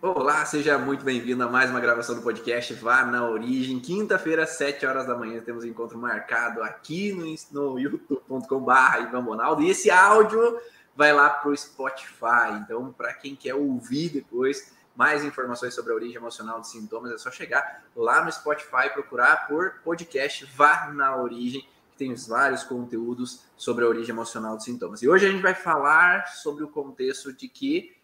Olá, seja muito bem-vindo a mais uma gravação do podcast Vá na Origem. Quinta-feira, às 7 horas da manhã, temos um encontro marcado aqui no, no youtube.com.br Ivan Bonaldo. E esse áudio vai lá para o Spotify. Então, para quem quer ouvir depois mais informações sobre a origem emocional de sintomas, é só chegar lá no Spotify, procurar por podcast Vá na Origem, que tem vários conteúdos sobre a origem emocional de sintomas. E hoje a gente vai falar sobre o contexto de que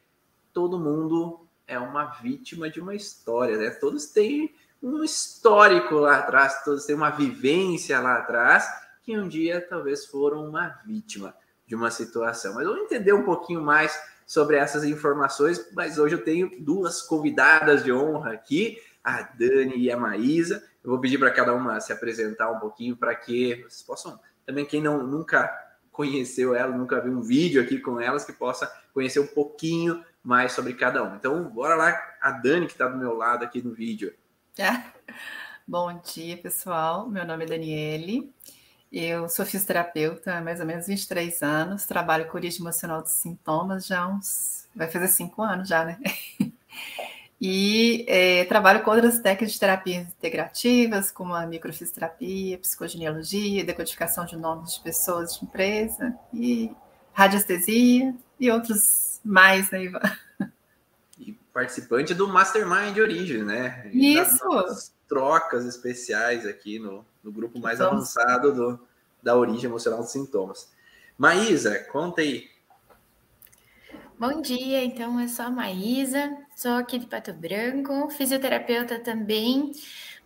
todo mundo é uma vítima de uma história, né? Todos têm um histórico lá atrás, todos têm uma vivência lá atrás, que um dia talvez foram uma vítima de uma situação. Mas vamos entender um pouquinho mais sobre essas informações, mas hoje eu tenho duas convidadas de honra aqui, a Dani e a Maísa. Eu vou pedir para cada uma se apresentar um pouquinho para que vocês possam, também quem não nunca conheceu ela, nunca viu um vídeo aqui com elas, que possa conhecer um pouquinho mais sobre cada um. Então, bora lá, a Dani, que está do meu lado aqui no vídeo. É. Bom dia, pessoal. Meu nome é Daniele. Eu sou fisioterapeuta há mais ou menos 23 anos, trabalho com origem emocional de sintomas já uns. vai fazer cinco anos já, né? E é, trabalho com outras técnicas de terapias integrativas, como a microfisioterapia, psicogenealogia, decodificação de nomes de pessoas de empresa, e radiestesia e outros mais, né, Ivan? E participante do Mastermind de Origem, né? Isso! trocas especiais aqui no, no grupo mais Vamos. avançado do, da origem emocional dos sintomas. Maísa, conta aí. Bom dia, então eu sou a Maísa, sou aqui de Pato Branco, fisioterapeuta também,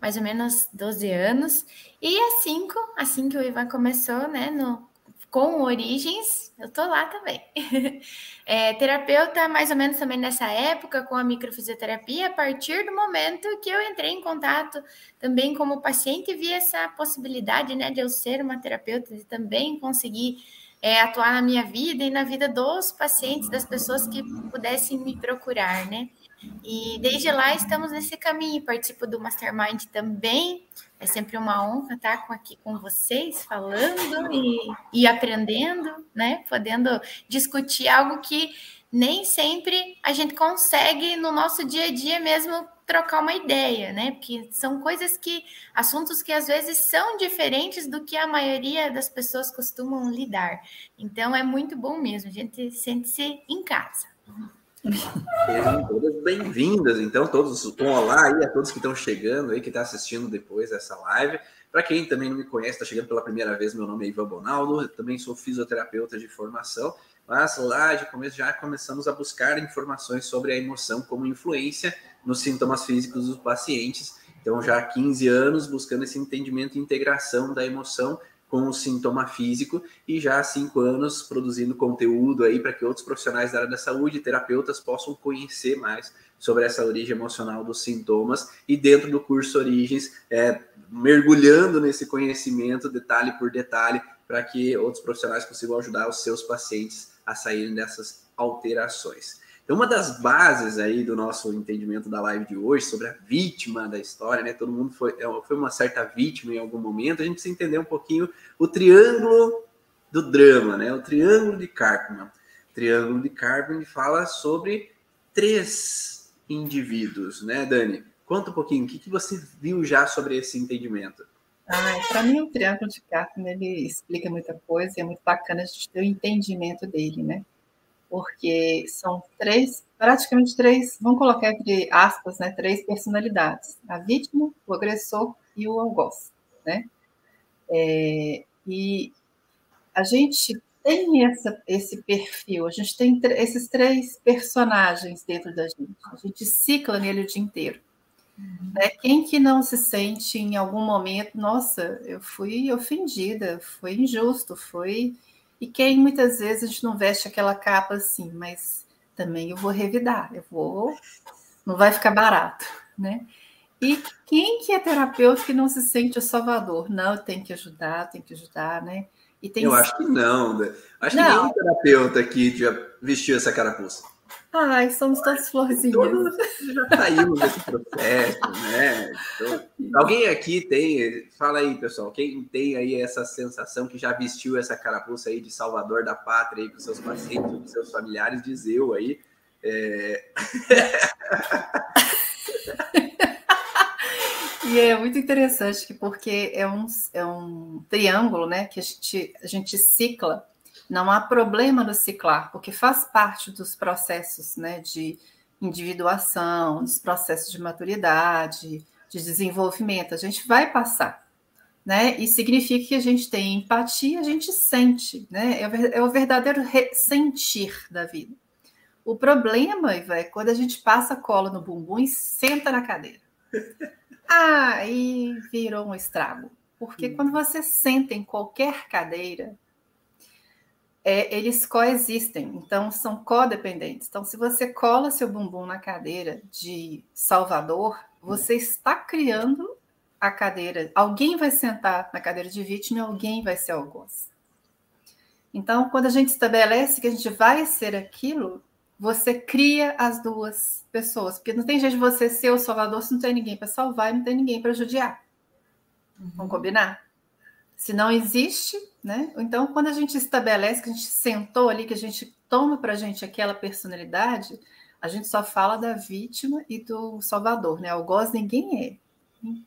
mais ou menos 12 anos, e assim, assim que o Ivan começou, né, no com origens, eu tô lá também. É, terapeuta, mais ou menos também nessa época, com a microfisioterapia, a partir do momento que eu entrei em contato também como paciente, vi essa possibilidade, né, de eu ser uma terapeuta e também conseguir é, atuar na minha vida e na vida dos pacientes, das pessoas que pudessem me procurar, né? E desde lá estamos nesse caminho. Participo do Mastermind também. É sempre uma honra estar aqui com vocês, falando e, e aprendendo, né? Podendo discutir algo que nem sempre a gente consegue no nosso dia a dia mesmo trocar uma ideia, né? Porque são coisas que, assuntos que às vezes são diferentes do que a maioria das pessoas costumam lidar. Então é muito bom mesmo, a gente sente-se em casa. Sejam todas bem-vindas, então, todos, um olá aí a todos que estão chegando aí, que estão tá assistindo depois dessa live. Para quem também não me conhece, está chegando pela primeira vez, meu nome é Ivan Bonaldo, também sou fisioterapeuta de formação, mas lá de começo já começamos a buscar informações sobre a emoção como influência nos sintomas físicos dos pacientes. Então, já há 15 anos buscando esse entendimento e integração da emoção com o sintoma físico e já há cinco anos produzindo conteúdo aí para que outros profissionais da área da saúde, terapeutas, possam conhecer mais sobre essa origem emocional dos sintomas e dentro do curso Origens, é, mergulhando nesse conhecimento detalhe por detalhe para que outros profissionais consigam ajudar os seus pacientes a saírem dessas alterações. Então, uma das bases aí do nosso entendimento da live de hoje sobre a vítima da história, né? Todo mundo foi, é, foi uma certa vítima em algum momento. A gente precisa entender um pouquinho o triângulo do drama, né? O triângulo de Cartman. O triângulo de Cartman fala sobre três indivíduos, né, Dani? Conta um pouquinho, o que, que você viu já sobre esse entendimento? Ah, para mim, o triângulo de Cartman ele explica muita coisa e é muito bacana a gente ter o entendimento dele, né? Porque são três, praticamente três, vamos colocar entre aspas, né, três personalidades: a vítima, o agressor e o algoz, né? É, e a gente tem essa, esse perfil, a gente tem esses três personagens dentro da gente, a gente cicla nele o dia inteiro. Uhum. Né? Quem que não se sente em algum momento, nossa, eu fui ofendida, foi injusto, foi e quem muitas vezes a gente não veste aquela capa assim, mas também eu vou revidar, eu vou, não vai ficar barato, né? E quem que é terapeuta que não se sente o salvador? Não, tem que ajudar, tem que ajudar, né? E tem eu acho que não, né? Acho não. que nenhum terapeuta aqui já vestiu essa carapuça. Ai, somos todas florzinhas. Todos já saímos desse processo, né? Então, alguém aqui tem, fala aí, pessoal, quem tem aí essa sensação que já vestiu essa carapuça aí de salvador da pátria aí com seus pacientes, com seus familiares, diz eu aí. É... e é muito interessante que porque é um, é um triângulo, né, que a gente, a gente cicla não há problema no ciclar, porque faz parte dos processos, né? De individuação, dos processos de maturidade, de desenvolvimento. A gente vai passar né? E significa que a gente tem empatia, a gente sente, né? É o verdadeiro sentir da vida. O problema, Iva, é quando a gente passa cola no bumbum e senta na cadeira. Aí virou um estrago. Porque quando você senta em qualquer cadeira, é, eles coexistem, então são codependentes. Então, se você cola seu bumbum na cadeira de Salvador, você está criando a cadeira, alguém vai sentar na cadeira de vítima e alguém vai ser algoz. Então, quando a gente estabelece que a gente vai ser aquilo, você cria as duas pessoas, porque não tem jeito de você ser o salvador se não tem ninguém para salvar e não tem ninguém para judiar. Uhum. Vamos combinar? Se não existe, né? Então, quando a gente estabelece que a gente sentou ali, que a gente toma para a gente aquela personalidade, a gente só fala da vítima e do salvador, né? Algoz ninguém é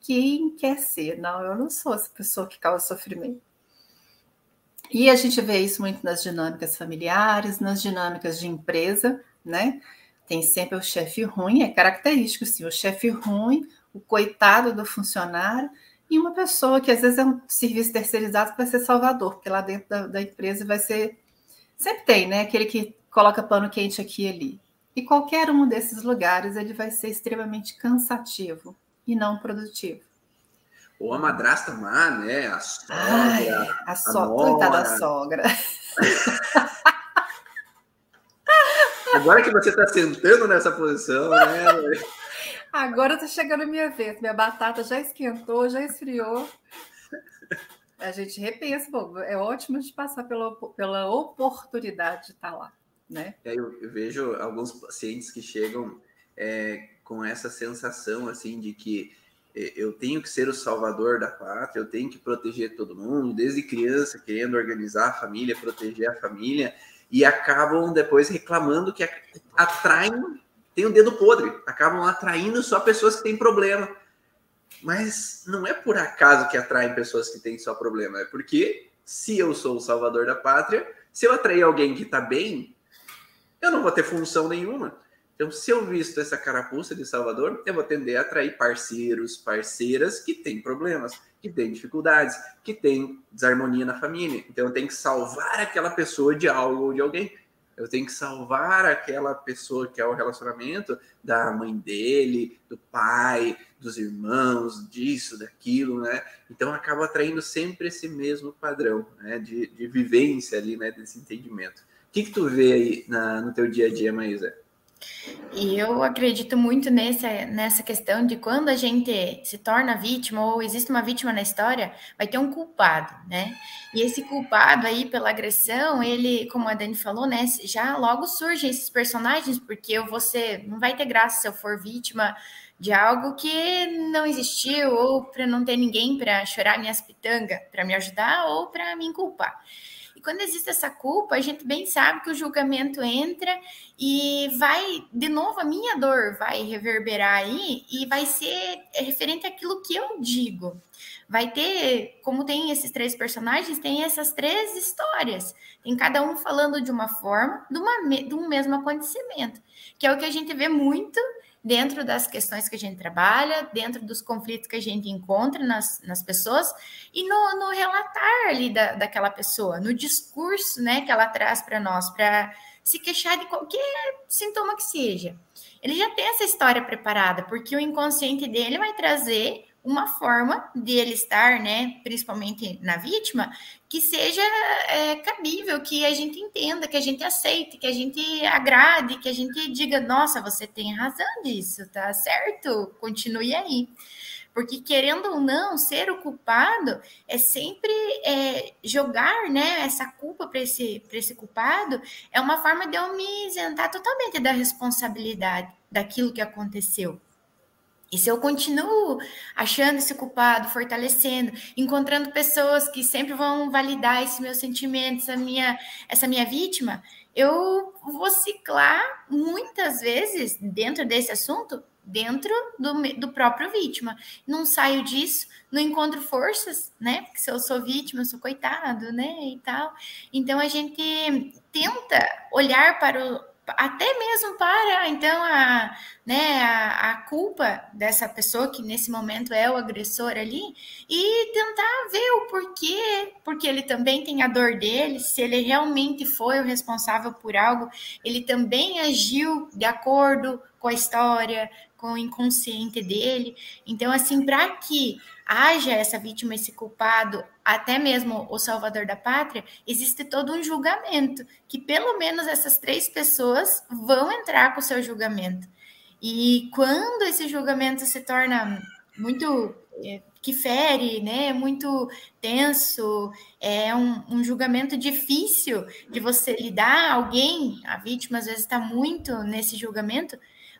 quem quer ser. Não, eu não sou essa pessoa que causa sofrimento. E a gente vê isso muito nas dinâmicas familiares, nas dinâmicas de empresa, né? Tem sempre o chefe ruim, é característico, sim, o chefe ruim, o coitado do funcionário, e uma pessoa que às vezes é um serviço terceirizado que vai ser salvador, porque lá dentro da, da empresa vai ser. Sempre tem, né? Aquele que coloca pano quente aqui e ali. E qualquer um desses lugares ele vai ser extremamente cansativo, e não produtivo. Ou a madrasta má, né? A sogra. Ai, a, sogra. Coitada da sogra. Agora que você está sentando nessa posição, né? Agora está chegando a minha vez. Minha batata já esquentou, já esfriou. A gente repensa, bom, é ótimo de passar pela, pela oportunidade de estar lá, né? É, eu, eu vejo alguns pacientes que chegam é, com essa sensação assim de que eh, eu tenho que ser o salvador da pátria, eu tenho que proteger todo mundo, desde criança, querendo organizar a família, proteger a família, e acabam depois reclamando que atraem, tem um dedo podre, acabam atraindo só pessoas que têm problema. Mas não é por acaso que atraem pessoas que têm só problema, é porque se eu sou o salvador da pátria, se eu atrair alguém que está bem, eu não vou ter função nenhuma. Então, se eu visto essa carapuça de Salvador, eu vou tender a atrair parceiros, parceiras que têm problemas, que têm dificuldades, que têm desarmonia na família. Então, eu tenho que salvar aquela pessoa de algo ou de alguém. Eu tenho que salvar aquela pessoa que é o relacionamento da mãe dele, do pai, dos irmãos, disso, daquilo, né? Então acaba atraindo sempre esse mesmo padrão, né? De, de vivência ali, né? Desse entendimento. O que, que tu vê aí na, no teu dia a dia, Maísa? E eu acredito muito nessa, nessa questão de quando a gente se torna vítima ou existe uma vítima na história, vai ter um culpado, né? E esse culpado aí pela agressão, ele, como a Dani falou, né, já logo surgem esses personagens, porque ser, não vai ter graça se eu for vítima de algo que não existiu ou para não ter ninguém para chorar minhas pitangas, para me ajudar ou para me culpar. E quando existe essa culpa, a gente bem sabe que o julgamento entra e vai, de novo, a minha dor vai reverberar aí e vai ser referente àquilo que eu digo. Vai ter, como tem esses três personagens, tem essas três histórias. Tem cada um falando de uma forma, de, uma, de um mesmo acontecimento, que é o que a gente vê muito dentro das questões que a gente trabalha, dentro dos conflitos que a gente encontra nas, nas pessoas e no, no relatar ali da, daquela pessoa, no discurso né, que ela traz para nós, para se queixar de qualquer sintoma que seja. Ele já tem essa história preparada, porque o inconsciente dele vai trazer uma forma de ele estar, né, principalmente na vítima, que seja é, cabível, que a gente entenda, que a gente aceite, que a gente agrade, que a gente diga, nossa, você tem razão disso, tá certo? Continue aí. Porque, querendo ou não, ser o culpado é sempre é, jogar né, essa culpa para esse, esse culpado, é uma forma de eu me isentar totalmente da responsabilidade daquilo que aconteceu. E se eu continuo achando esse culpado, fortalecendo, encontrando pessoas que sempre vão validar esse meu sentimento, essa minha, essa minha vítima, eu vou ciclar muitas vezes dentro desse assunto, dentro do, do próprio vítima. Não saio disso, não encontro forças, né? Porque se eu sou vítima, eu sou coitado, né? E tal. Então a gente tenta olhar para o, até mesmo para então a, né, a, a, culpa dessa pessoa que nesse momento é o agressor ali e tentar ver o porquê, porque ele também tem a dor dele, se ele realmente foi o responsável por algo, ele também agiu de acordo com a história, com o inconsciente dele. Então, assim, para que haja essa vítima, esse culpado, até mesmo o salvador da pátria, existe todo um julgamento, que pelo menos essas três pessoas vão entrar com o seu julgamento. E quando esse julgamento se torna muito é, que fere, né? Muito tenso, é um, um, julgamento difícil de você lidar. Alguém, a vítima às vezes está muito nesse julgamento,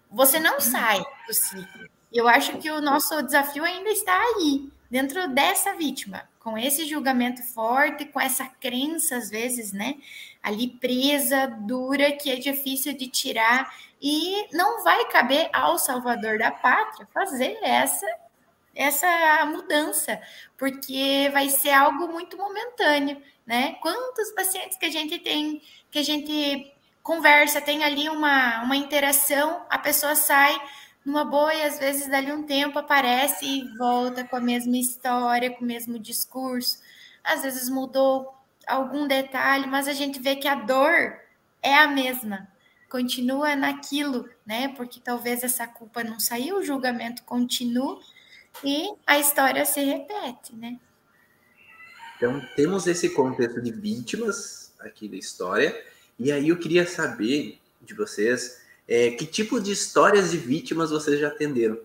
você não sai do ciclo. Eu acho que o nosso desafio ainda está aí, dentro dessa vítima, com esse julgamento forte, com essa crença, às vezes, né? Ali presa, dura, que é difícil de tirar, e não vai caber ao salvador da pátria fazer essa essa mudança, porque vai ser algo muito momentâneo, né? Quantos pacientes que a gente tem, que a gente conversa, tem ali uma, uma interação, a pessoa sai numa boa e às vezes dali um tempo aparece e volta com a mesma história, com o mesmo discurso. Às vezes mudou algum detalhe, mas a gente vê que a dor é a mesma, continua naquilo, né? Porque talvez essa culpa não saiu, o julgamento continua e a história se repete, né? Então, temos esse contexto de vítimas aqui da história, e aí eu queria saber de vocês é, que tipo de histórias de vítimas vocês já atenderam,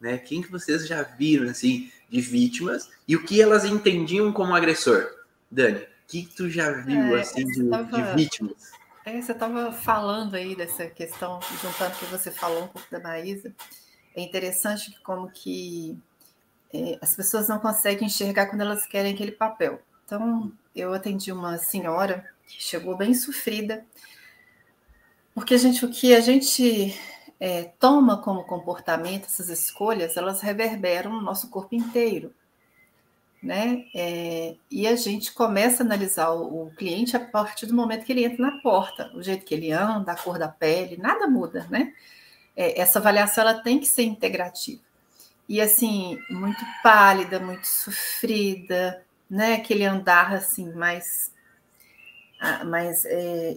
né? Quem que vocês já viram assim de vítimas e o que elas entendiam como agressor? Dani, o que tu já viu é, assim de, tava, de, vítimas? É, você estava falando aí dessa questão, juntando que você falou um pouco da Maísa, é interessante que como que é, as pessoas não conseguem enxergar quando elas querem aquele papel. Então, eu atendi uma senhora que chegou bem sofrida, porque gente, o que a gente é, toma como comportamento, essas escolhas, elas reverberam no nosso corpo inteiro. Né? É, e a gente começa a analisar o, o, cliente a partir do momento que ele entra na porta, o jeito que ele anda, a cor da pele, nada muda, né? É, essa avaliação ela tem que ser integrativa. E assim, muito pálida, muito sofrida, né? Aquele andar assim mais mais é,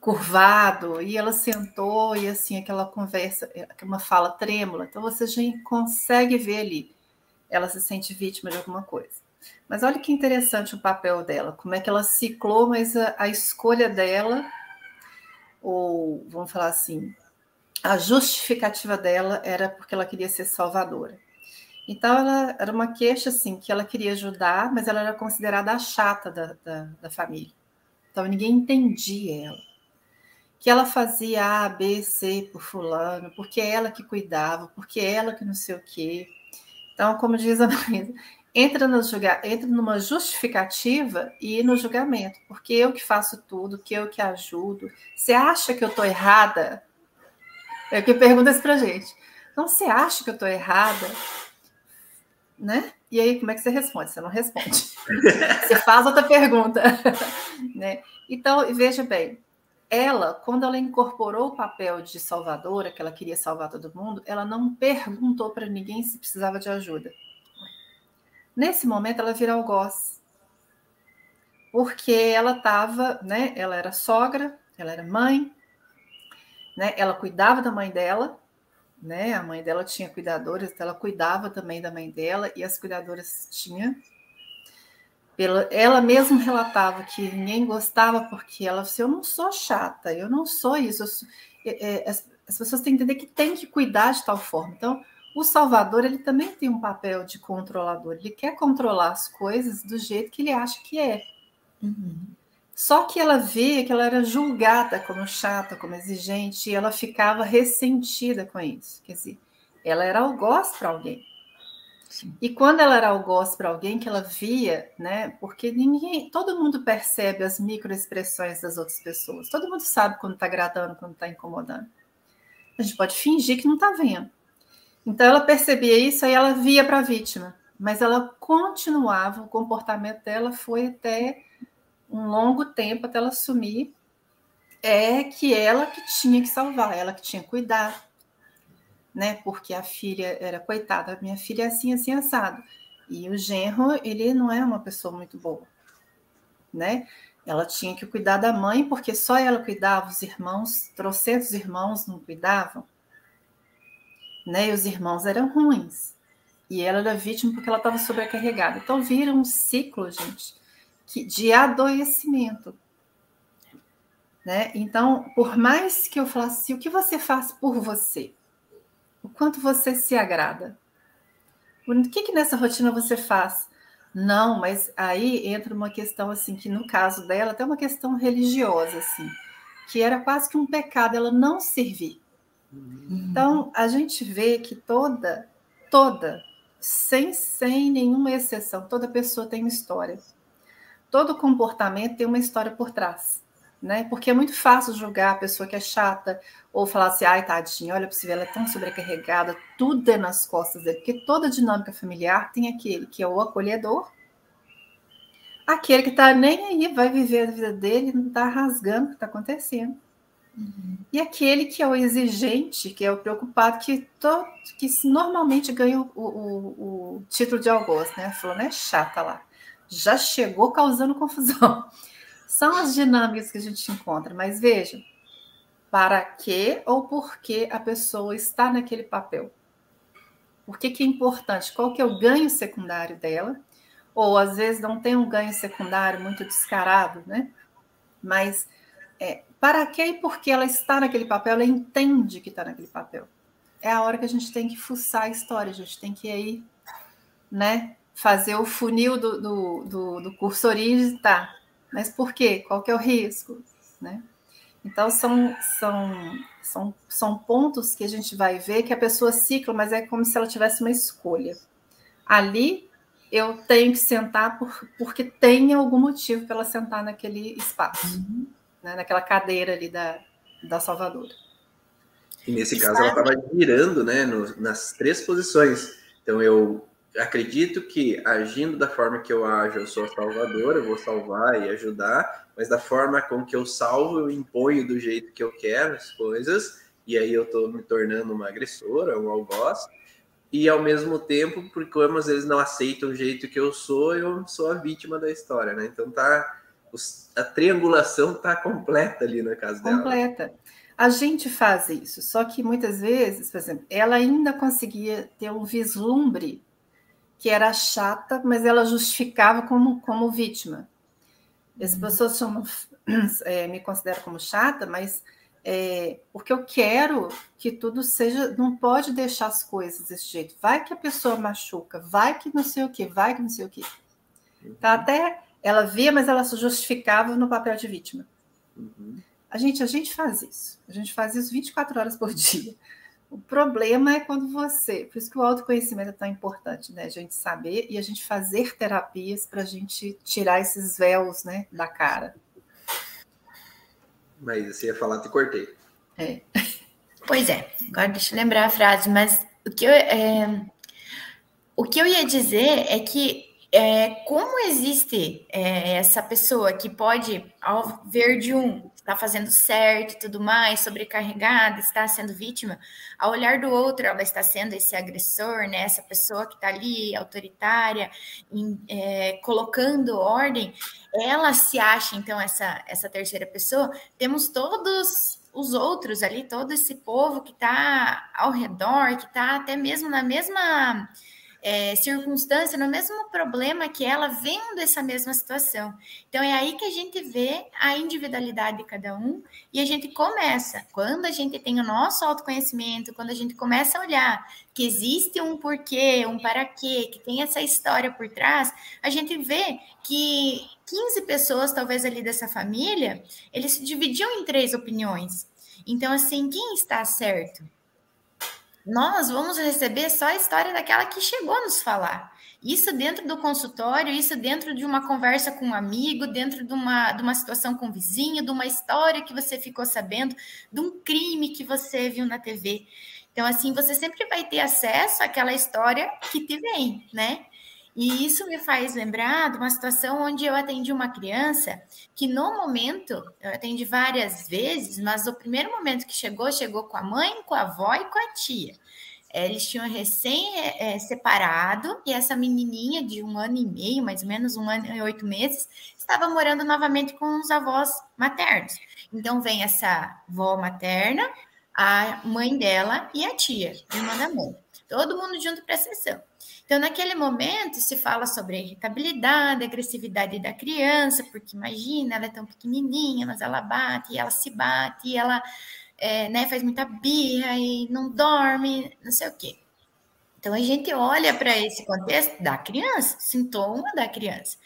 curvado, e ela sentou e assim, aquela conversa, é, uma fala trêmula, então você já consegue ver ali, ela se sente vítima de alguma coisa. Mas olha que interessante o papel dela, como é que ela ciclou, mas a, a escolha dela, ou vamos falar assim, a justificativa dela era porque ela queria ser salvadora. Então, ela era uma queixa, assim, que ela queria ajudar, mas ela era considerada a chata da, da, da família. Então ninguém entendia ela. Que ela fazia A, B, C por fulano, porque é ela que cuidava, porque é ela que não sei o quê. Então, como diz a Marisa, entra, no julga, entra numa justificativa e no julgamento, porque eu que faço tudo, que eu que ajudo. Você acha que eu estou errada? É o que pergunta isso pra gente. Então, você acha que eu estou errada? Né? E aí, como é que você responde? Você não responde. você faz outra pergunta. né? Então, veja bem, ela, quando ela incorporou o papel de salvadora, que ela queria salvar todo mundo, ela não perguntou para ninguém se precisava de ajuda. Nesse momento, ela vira algoz. Porque ela estava, né? Ela era sogra, ela era mãe, né? Ela cuidava da mãe dela, né? A mãe dela tinha cuidadoras, então ela cuidava também da mãe dela e as cuidadoras tinham. Pela, ela mesma relatava que ninguém gostava porque ela disse: Eu não sou chata, eu não sou isso. Sou, é, é, as, as, pessoas têm que entender que tem que cuidar de tal forma. Então, o Salvador ele também tem um papel de controlador. Ele quer controlar as coisas do jeito que ele acha que é. Uhum. Só que ela via que ela era julgada como chata, como exigente, e ela ficava ressentida com isso. Quer dizer, ela era algoz para alguém. Sim. E quando ela era algoz para alguém que ela via, né? Porque ninguém, todo mundo percebe as microexpressões das outras pessoas. Todo mundo sabe quando está agradando, quando está incomodando. A gente pode fingir que não está vendo. Então ela percebia isso e ela via para a vítima, mas ela continuava, o comportamento dela foi até um longo tempo até ela sumir, é que ela que tinha que salvar, ela que tinha que cuidar, né? Porque a filha era coitada, minha filha é assim, assim, assado. E o genro, ele não é uma pessoa muito boa, né? Ela tinha que cuidar da mãe, porque só ela cuidava, os irmãos, trocentos irmãos não cuidavam, né? E os irmãos eram ruins. E ela era vítima porque ela estava sobrecarregada. Então vira um ciclo, gente, que, de adoecimento. Né? Então, por mais que eu falasse, o que você faz por você? O quanto você se agrada? O que, que nessa rotina você faz? Não, mas aí entra uma questão assim, que no caso dela, até uma questão religiosa, assim, que era quase que um pecado ela não servir. Então, a gente vê que toda, toda, sem, sem nenhuma exceção, toda pessoa tem uma história. Todo comportamento tem uma história por trás né? Porque é muito fácil julgar a pessoa que é chata ou falar assim, ai, tadinha, olha para você ver, ela é tão sobrecarregada, tudo é nas costas dele, porque toda dinâmica familiar tem aquele que é o acolhedor, aquele que está nem aí, vai viver a vida dele, não está rasgando o que está acontecendo. Uhum. E aquele que é o exigente, que é o preocupado, que, to, que normalmente ganha o, o, o título de algoz, né? Falou, né? Chata lá. Já chegou causando confusão. São as dinâmicas que a gente encontra, mas veja, para que ou por que a pessoa está naquele papel? Por que, que é importante? Qual que é o ganho secundário dela? Ou às vezes não tem um ganho secundário muito descarado, né? Mas é, para que e por que ela está naquele papel? Ela entende que está naquele papel. É a hora que a gente tem que fuçar a história, a gente tem que aí, né? Fazer o funil do, do, do, do curso origem, tá? Mas por quê? Qual que é o risco? Né? Então, são, são, são, são pontos que a gente vai ver que a pessoa cicla, mas é como se ela tivesse uma escolha. Ali, eu tenho que sentar por, porque tem algum motivo para ela sentar naquele espaço, uhum. né? naquela cadeira ali da, da Salvadora. E nesse caso, ela estava girando né, no, nas três posições. Então, eu acredito que agindo da forma que eu ajo, eu sou salvador, eu vou salvar e ajudar, mas da forma com que eu salvo, eu imponho do jeito que eu quero as coisas, e aí eu estou me tornando uma agressora, um algoz, e ao mesmo tempo, porque como às vezes não aceitam o jeito que eu sou, eu sou a vítima da história, né? Então tá a triangulação tá completa ali na casa dela. Completa. A gente faz isso, só que muitas vezes, por exemplo, ela ainda conseguia ter um vislumbre que era chata, mas ela justificava como, como vítima. As uhum. pessoas chamam, é, me consideram como chata, mas é, porque eu quero que tudo seja. Não pode deixar as coisas desse jeito. Vai que a pessoa machuca, vai que não sei o que, vai que não sei o que. Então, até ela via, mas ela se justificava no papel de vítima. Uhum. A gente, a gente faz isso. A gente faz isso 24 horas por dia. O problema é quando você, por isso que o autoconhecimento é tão importante, né? A gente saber e a gente fazer terapias para a gente tirar esses véus, né, da cara. Mas você ia falar, te cortei. É. Pois é, agora deixa eu lembrar a frase, mas o que eu, é, o que eu ia dizer é que é, como existe é, essa pessoa que pode, ao ver de um, está fazendo certo e tudo mais, sobrecarregada, está sendo vítima, ao olhar do outro, ela está sendo esse agressor, né? Essa pessoa que está ali, autoritária, em, é, colocando ordem, ela se acha, então, essa, essa terceira pessoa. Temos todos os outros ali, todo esse povo que está ao redor, que está até mesmo na mesma é, circunstância, no mesmo problema que ela, vendo essa mesma situação. Então, é aí que a gente vê a individualidade de cada um e a gente começa, quando a gente tem o nosso autoconhecimento, quando a gente começa a olhar que existe um porquê, um para quê, que tem essa história por trás, a gente vê que 15 pessoas, talvez ali dessa família, eles se dividiam em três opiniões. Então, assim, quem está certo? Nós vamos receber só a história daquela que chegou a nos falar. Isso dentro do consultório, isso dentro de uma conversa com um amigo, dentro de uma, de uma situação com um vizinho, de uma história que você ficou sabendo, de um crime que você viu na TV. Então, assim, você sempre vai ter acesso àquela história que te vem, né? E isso me faz lembrar de uma situação onde eu atendi uma criança que, no momento, eu atendi várias vezes, mas o primeiro momento que chegou, chegou com a mãe, com a avó e com a tia. Eles tinham recém-separado é, e essa menininha de um ano e meio, mais ou menos um ano e oito meses, estava morando novamente com os avós maternos. Então, vem essa avó materna, a mãe dela e a tia, irmã da mãe. Todo mundo junto para a sessão. Então, naquele momento, se fala sobre a irritabilidade, a agressividade da criança, porque imagina, ela é tão pequenininha, mas ela bate, ela se bate, ela é, né, faz muita birra e não dorme, não sei o quê. Então, a gente olha para esse contexto da criança, sintoma da criança.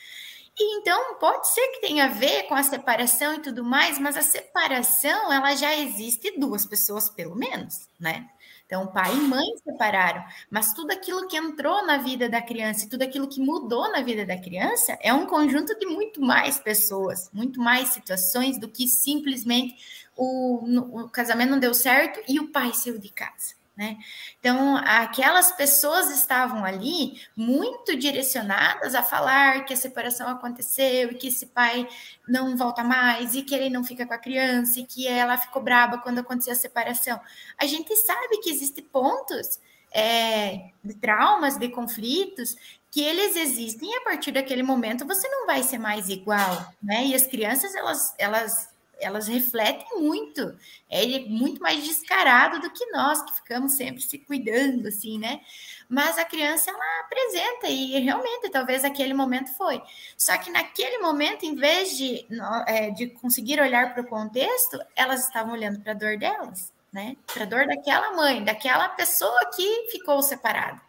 E então pode ser que tenha a ver com a separação e tudo mais, mas a separação ela já existe duas pessoas pelo menos, né? Então, pai e mãe separaram, mas tudo aquilo que entrou na vida da criança e tudo aquilo que mudou na vida da criança é um conjunto de muito mais pessoas, muito mais situações do que simplesmente o, o casamento não deu certo e o pai saiu de casa. Né? Então, aquelas pessoas estavam ali muito direcionadas a falar que a separação aconteceu e que esse pai não volta mais e que ele não fica com a criança e que ela ficou braba quando aconteceu a separação. A gente sabe que existem pontos é, de traumas, de conflitos, que eles existem e a partir daquele momento você não vai ser mais igual, né? E as crianças, elas, elas elas refletem muito. É muito mais descarado do que nós, que ficamos sempre se cuidando, assim, né? Mas a criança, ela apresenta, e realmente, talvez aquele momento foi. Só que naquele momento, em vez de, é, de conseguir olhar para o contexto, elas estavam olhando para a dor delas, né? Para a dor daquela mãe, daquela pessoa que ficou separada.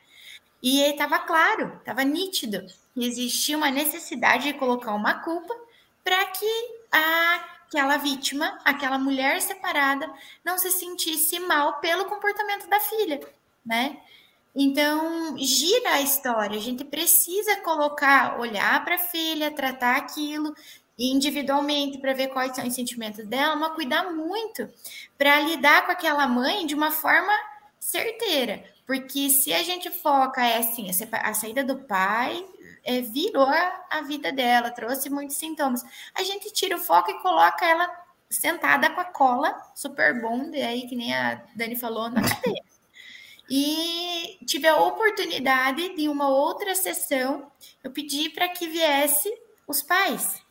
E estava claro, estava nítido que existia uma necessidade de colocar uma culpa para que a aquela vítima, aquela mulher separada, não se sentisse mal pelo comportamento da filha, né? Então, gira a história. A gente precisa colocar, olhar para a filha, tratar aquilo individualmente para ver quais são os sentimentos dela, mas cuidar muito para lidar com aquela mãe de uma forma certeira. Porque se a gente foca é assim, a saída do pai é, virou a, vida dela, trouxe muitos sintomas. A gente tira o foco e coloca ela sentada com a cola super bond, aí que nem a Dani falou, na cadeira. E tive a oportunidade de uma outra sessão, eu pedi para que viesse os pais.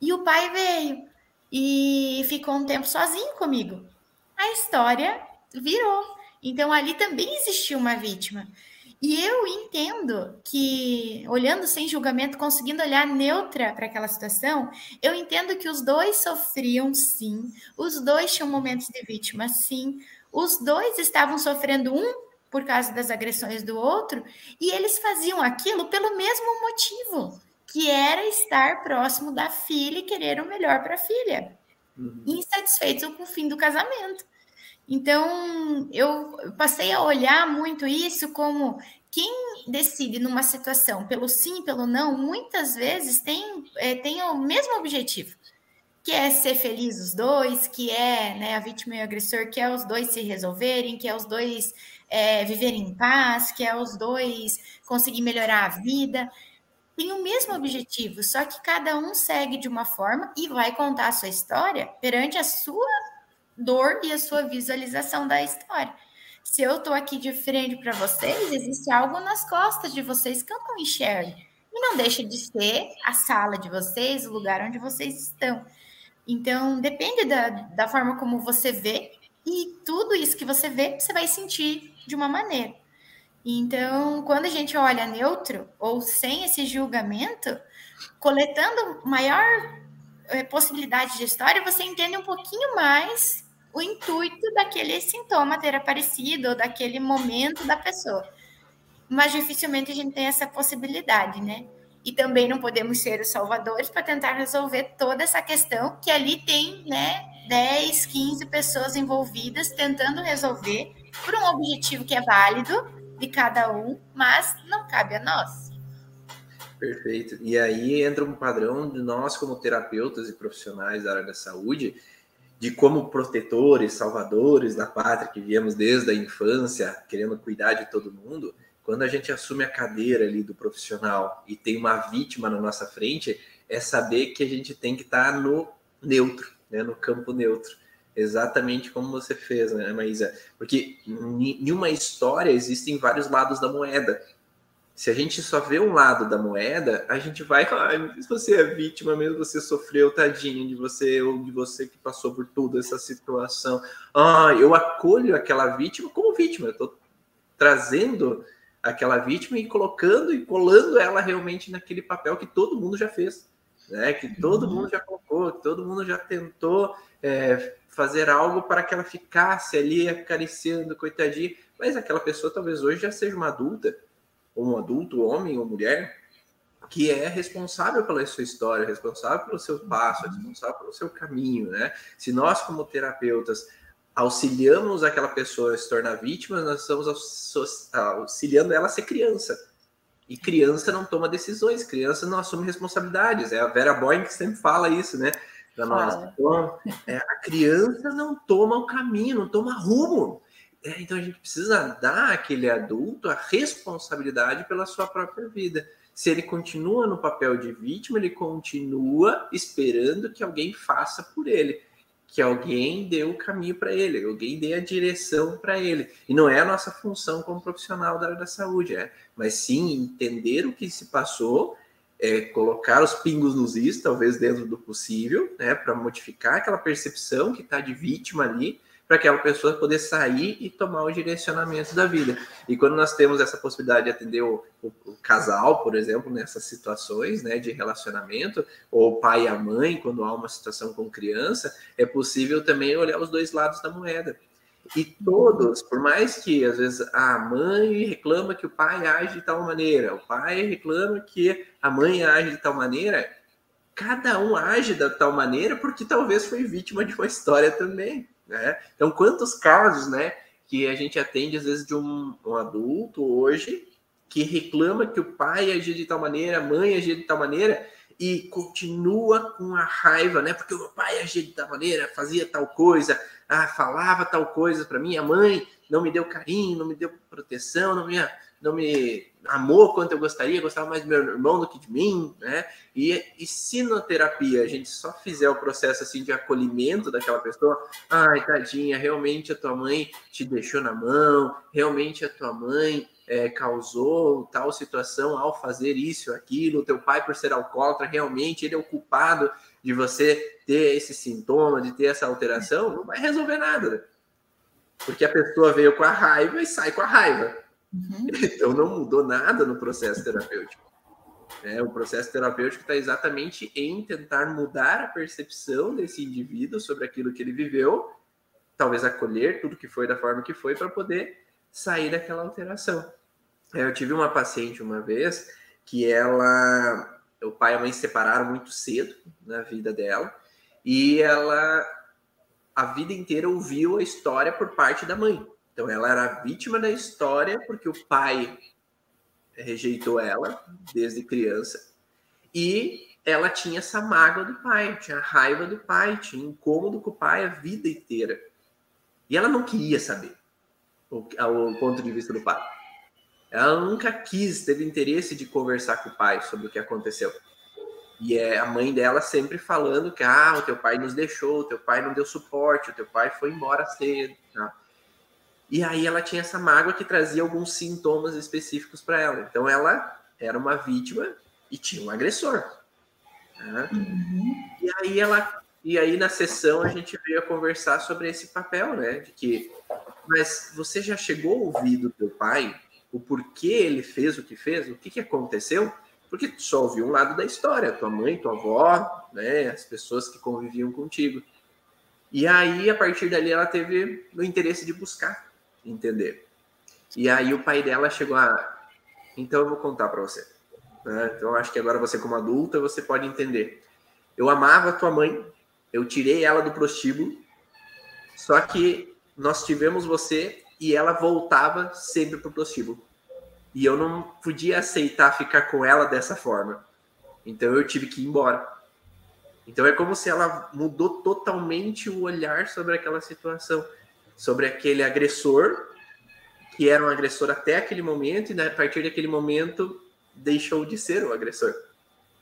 E o pai veio e ficou um tempo sozinho comigo. A história virou. Então ali também existiu uma vítima. E eu entendo que, olhando sem julgamento, conseguindo olhar neutra para aquela situação, eu entendo que os dois sofriam sim, os dois tinham momentos de vítima sim, os dois estavam sofrendo um por causa das agressões do outro, e eles faziam aquilo pelo mesmo motivo, que era estar próximo da filha e querer o melhor para a filha, uhum. insatisfeitos com o fim do casamento. Então, eu passei a olhar muito isso como quem decide numa situação pelo sim, pelo não, muitas vezes tem, é, tem o mesmo objetivo, que é ser feliz os dois, que é né, a vítima e o agressor, que é os dois se resolverem, que é os dois é, viverem em paz, que é os dois conseguir melhorar a vida. Tem o mesmo objetivo, só que cada um segue de uma forma e vai contar a sua história perante a sua dor e a sua visualização da história. Se eu estou aqui de frente para vocês, existe algo nas costas de vocês que eu não enxergo. E não deixa de ser a sala de vocês, o lugar onde vocês estão. Então, depende da, da forma como você vê, e tudo isso que você vê, você vai sentir de uma maneira. Então, quando a gente olha neutro ou sem esse julgamento, coletando maior é, possibilidade de história, você entende um pouquinho mais o intuito daquele sintoma ter aparecido ou daquele momento da pessoa. Mas dificilmente a gente tem essa possibilidade, né? E também não podemos ser os salvadores para tentar resolver toda essa questão que ali tem, né, 10, 15 pessoas envolvidas tentando resolver por um objetivo que é válido de cada um, mas não cabe a nós. Perfeito. E aí entra um padrão de nós, como terapeutas e profissionais da área da saúde, de como protetores, salvadores da pátria, que viemos desde a infância, querendo cuidar de todo mundo, quando a gente assume a cadeira ali do profissional e tem uma vítima na nossa frente, é saber que a gente tem que estar tá no neutro, né, no campo neutro. Exatamente como você fez, né, Maísa? Porque em uma história existem vários lados da moeda. Se a gente só vê um lado da moeda, a gente vai falar, ah, se você é vítima, mesmo você sofreu, tadinho de você, ou de você que passou por toda essa situação. Ah, eu acolho aquela vítima como vítima, eu estou trazendo aquela vítima e colocando e colando ela realmente naquele papel que todo mundo já fez, né? Que todo uhum. mundo já colocou, que todo mundo já tentou é, fazer algo para que ela ficasse ali acariciando, coitadinha. Mas aquela pessoa talvez hoje já seja uma adulta ou um adulto, homem ou mulher, que é responsável pela sua história, responsável pelo seu passo, responsável pelo seu caminho, né? Se nós, como terapeutas, auxiliamos aquela pessoa a se tornar vítima, nós estamos auxiliando ela a ser criança. E criança não toma decisões, criança não assume responsabilidades. É a Vera Boyn que sempre fala isso, né? Para nós. Então, é, a criança não toma o caminho, não toma rumo. É, então a gente precisa dar àquele adulto a responsabilidade pela sua própria vida. Se ele continua no papel de vítima, ele continua esperando que alguém faça por ele, que alguém dê o caminho para ele, alguém dê a direção para ele. E não é a nossa função como profissional da área da saúde, é, mas sim entender o que se passou, é, colocar os pingos nos is, talvez dentro do possível, né, para modificar aquela percepção que está de vítima ali para aquela pessoa poder sair e tomar o direcionamento da vida. E quando nós temos essa possibilidade de atender o, o, o casal, por exemplo, nessas situações né, de relacionamento, ou o pai e a mãe, quando há uma situação com criança, é possível também olhar os dois lados da moeda. E todos, por mais que às vezes a mãe reclama que o pai age de tal maneira, o pai reclama que a mãe age de tal maneira, cada um age da tal maneira porque talvez foi vítima de uma história também. Né? Então, quantos casos né, que a gente atende, às vezes, de um, um adulto hoje que reclama que o pai agia de tal maneira, a mãe agia de tal maneira, e continua com a raiva, né? Porque o pai agia de tal maneira, fazia tal coisa, ah, falava tal coisa para mim, a mãe não me deu carinho, não me deu proteção, não me, não me amou quanto eu gostaria, gostava mais do meu irmão do que de mim, né? E, e se na terapia a gente só fizer o processo assim de acolhimento daquela pessoa, ai, tadinha, realmente a tua mãe te deixou na mão, realmente a tua mãe é, causou tal situação ao fazer isso, aquilo, teu pai por ser alcoólatra, realmente ele é o culpado de você ter esse sintoma, de ter essa alteração, não vai resolver nada. Né? Porque a pessoa veio com a raiva e sai com a raiva. Uhum. Então não mudou nada no processo terapêutico. É, o processo terapêutico está exatamente em tentar mudar a percepção desse indivíduo sobre aquilo que ele viveu, talvez acolher tudo que foi da forma que foi para poder sair daquela alteração. É, eu tive uma paciente uma vez que ela, o pai e a mãe se separaram muito cedo na vida dela e ela a vida inteira ouviu a história por parte da mãe. Então ela era vítima da história porque o pai rejeitou ela desde criança e ela tinha essa mágoa do pai, tinha raiva do pai, tinha incômodo com o pai a vida inteira. E ela não queria saber o, ponto de vista do pai. Ela nunca quis, teve interesse de conversar com o pai sobre o que aconteceu. E é a mãe dela sempre falando que ah, o teu pai nos deixou, o teu pai não deu suporte, o teu pai foi embora cedo. Tá? E aí ela tinha essa mágoa que trazia alguns sintomas específicos para ela. Então ela era uma vítima e tinha um agressor. Né? Uhum. E aí ela e aí na sessão a gente veio a conversar sobre esse papel, né? De que mas você já chegou a ouvir do teu pai o porquê ele fez o que fez, o que, que aconteceu? Porque tu só ouviu um lado da história, tua mãe, tua avó, né, as pessoas que conviviam contigo. E aí, a partir dali, ela teve o interesse de buscar entender. E aí o pai dela chegou a. Então eu vou contar para você. Né? Então acho que agora você, como adulta, você pode entender. Eu amava tua mãe, eu tirei ela do prostíbulo, só que nós tivemos você e ela voltava sempre pro prostíbulo. E eu não podia aceitar ficar com ela dessa forma. Então eu tive que ir embora. Então é como se ela mudou totalmente o olhar sobre aquela situação, sobre aquele agressor, que era um agressor até aquele momento, e a partir daquele momento deixou de ser o agressor.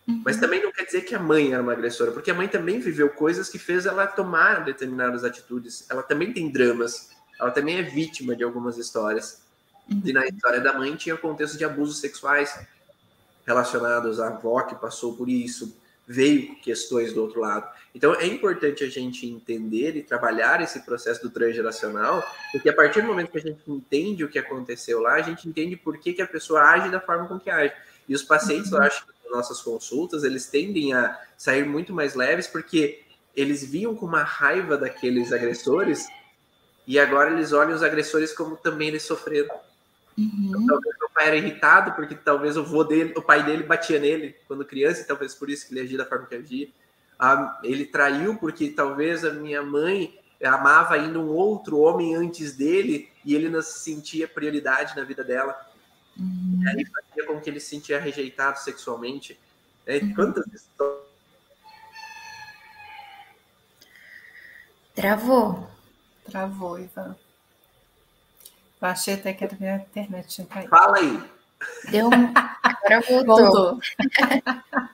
Uhum. Mas também não quer dizer que a mãe era uma agressora, porque a mãe também viveu coisas que fez ela tomar determinadas atitudes. Ela também tem dramas, ela também é vítima de algumas histórias. Uhum. E na história da mãe tinha contexto de abusos sexuais relacionados à avó que passou por isso, veio questões do outro lado. Então é importante a gente entender e trabalhar esse processo do transgeracional, porque a partir do momento que a gente entende o que aconteceu lá, a gente entende por que, que a pessoa age da forma com que age. E os pacientes, uhum. eu acho que nossas consultas, eles tendem a sair muito mais leves, porque eles viam com uma raiva daqueles agressores e agora eles olham os agressores como também eles sofreram. Uhum. Então, talvez meu pai era irritado porque talvez o vô dele, o pai dele batia nele quando criança, e talvez por isso que ele agia da forma que agia. Ah, ele traiu porque talvez a minha mãe amava ainda um outro homem antes dele e ele não sentia prioridade na vida dela. Uhum. E aí fazia com que ele se sentia rejeitado sexualmente. É, uhum. Quantas histórias. Travou. Travou, Ivan. Eu achei até que era minha internet tinha caído. Fala aí. Deu um... Agora voltou. voltou.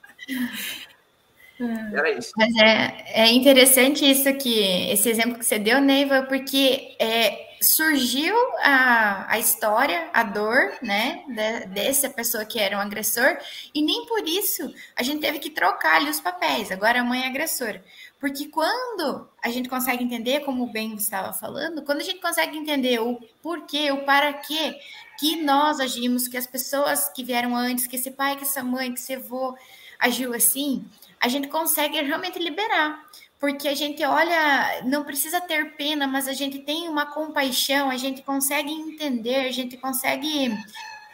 Era isso. Mas é, é interessante isso que esse exemplo que você deu, Neiva, porque é, surgiu a, a história, a dor, né, de, dessa pessoa que era um agressor, e nem por isso a gente teve que trocar ali os papéis. Agora a mãe é agressora. Porque quando a gente consegue entender, como o Ben estava falando, quando a gente consegue entender o porquê, o para quê que nós agimos, que as pessoas que vieram antes, que esse pai, que essa mãe, que esse avô agiu assim, a gente consegue realmente liberar. Porque a gente olha, não precisa ter pena, mas a gente tem uma compaixão, a gente consegue entender, a gente consegue